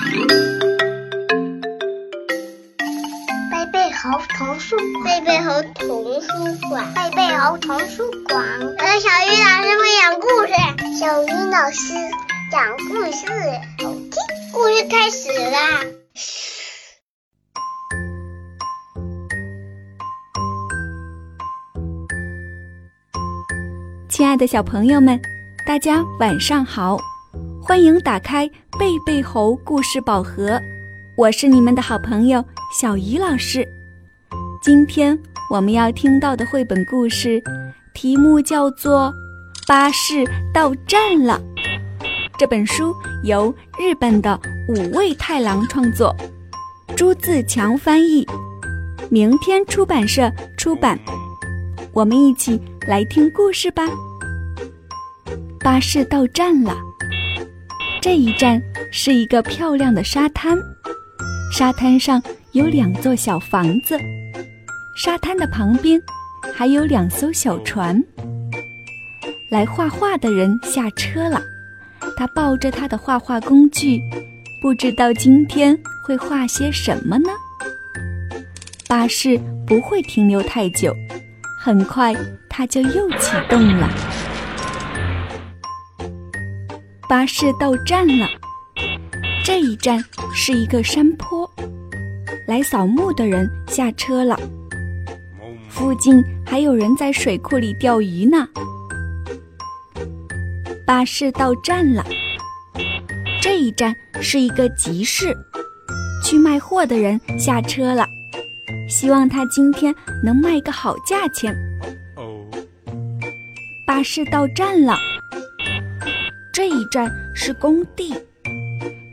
贝贝猴童书，贝贝猴童书馆，贝贝猴童书馆。我是小鱼老师会讲故事，小鱼老师讲故事，好听。故事开始啦！亲爱的小朋友们，大家晚上好，欢迎打开贝贝猴故事宝盒，我是你们的好朋友小鱼老师。今天我们要听到的绘本故事，题目叫做《巴士到站了》。这本书由日本的五味太郎创作，朱自强翻译，明天出版社出版。我们一起来听故事吧。巴士到站了，这一站是一个漂亮的沙滩，沙滩上有两座小房子，沙滩的旁边还有两艘小船。来画画的人下车了，他抱着他的画画工具，不知道今天会画些什么呢？巴士不会停留太久。很快，它就又启动了。巴士到站了，这一站是一个山坡。来扫墓的人下车了，附近还有人在水库里钓鱼呢。巴士到站了，这一站是一个集市，去卖货的人下车了。希望他今天能卖个好价钱。巴士到站了，这一站是工地，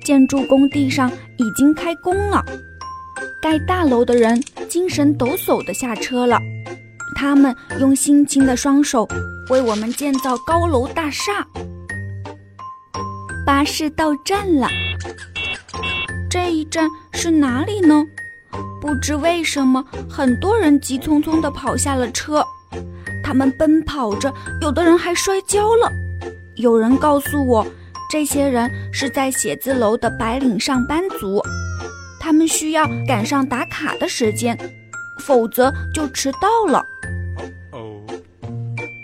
建筑工地上已经开工了，盖大楼的人精神抖擞地下车了，他们用辛勤的双手为我们建造高楼大厦。巴士到站了，这一站是哪里呢？不知为什么，很多人急匆匆地跑下了车。他们奔跑着，有的人还摔跤了。有人告诉我，这些人是在写字楼的白领上班族，他们需要赶上打卡的时间，否则就迟到了。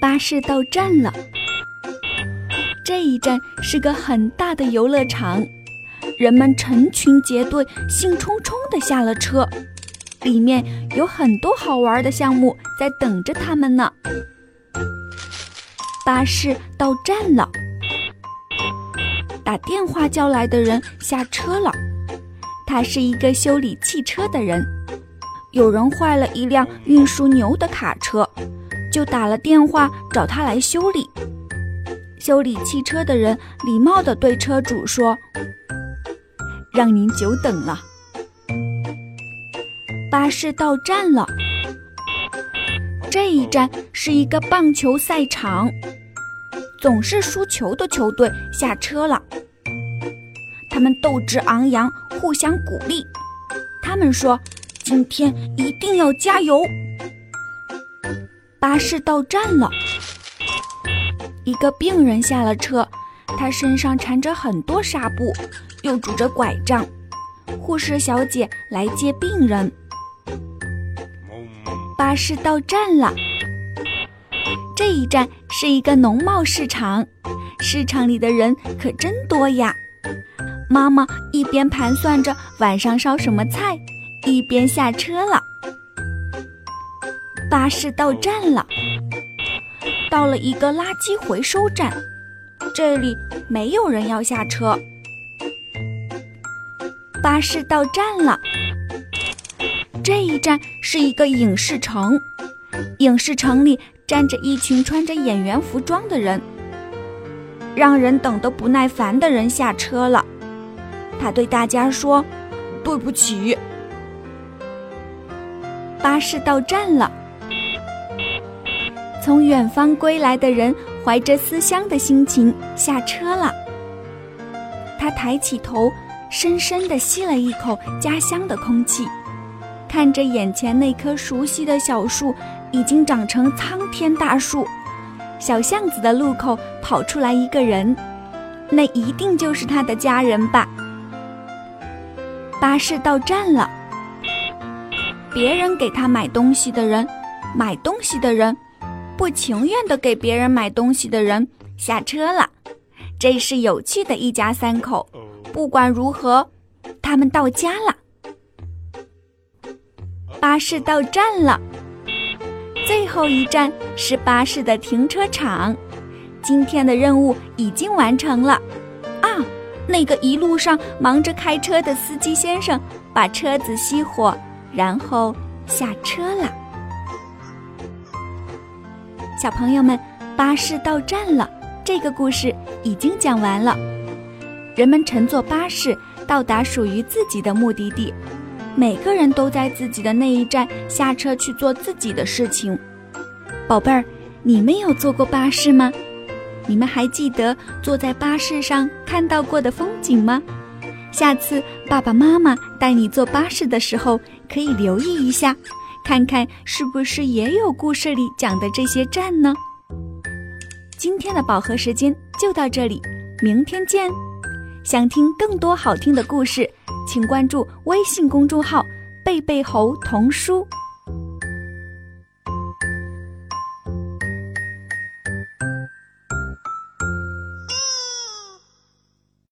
巴士到站了，这一站是个很大的游乐场。人们成群结队、兴冲冲地下了车，里面有很多好玩的项目在等着他们呢。巴士到站了，打电话叫来的人下车了。他是一个修理汽车的人，有人坏了一辆运输牛的卡车，就打了电话找他来修理。修理汽车的人礼貌地对车主说。让您久等了。巴士到站了，这一站是一个棒球赛场，总是输球的球队下车了。他们斗志昂扬，互相鼓励。他们说：“今天一定要加油。”巴士到站了，一个病人下了车，他身上缠着很多纱布。又拄着拐杖，护士小姐来接病人。巴士到站了，这一站是一个农贸市场，市场里的人可真多呀。妈妈一边盘算着晚上烧什么菜，一边下车了。巴士到站了，到了一个垃圾回收站，这里没有人要下车。巴士到站了，这一站是一个影视城，影视城里站着一群穿着演员服装的人。让人等得不耐烦的人下车了，他对大家说：“对不起。”巴士到站了，从远方归来的人怀着思乡的心情下车了，他抬起头。深深地吸了一口家乡的空气，看着眼前那棵熟悉的小树，已经长成苍天大树。小巷子的路口跑出来一个人，那一定就是他的家人吧。巴士到站了。别人给他买东西的人，买东西的人，不情愿的给别人买东西的人下车了。这是有趣的一家三口。不管如何，他们到家了。巴士到站了，后一站是巴士的停车场。今天的任务已经完成了。啊，那个一路上忙着开车的司机先生把车子熄火。然后下车了。小朋友们，巴士到站了。这个故事已经讲完了。人们乘坐巴士到达属于自己的目的地，每个人都在自己的那一站下车去做自己的事情。宝贝儿，你们有坐过巴士吗？你们还记得坐在巴士上看到过的风景吗？下次爸爸妈妈带你坐巴士的时候，可以留意一下，看看是不是也有故事里讲的这些站呢？今天的饱和时间就到这里，明天见！想听更多好听的故事，请关注微信公众号“贝贝猴童书”。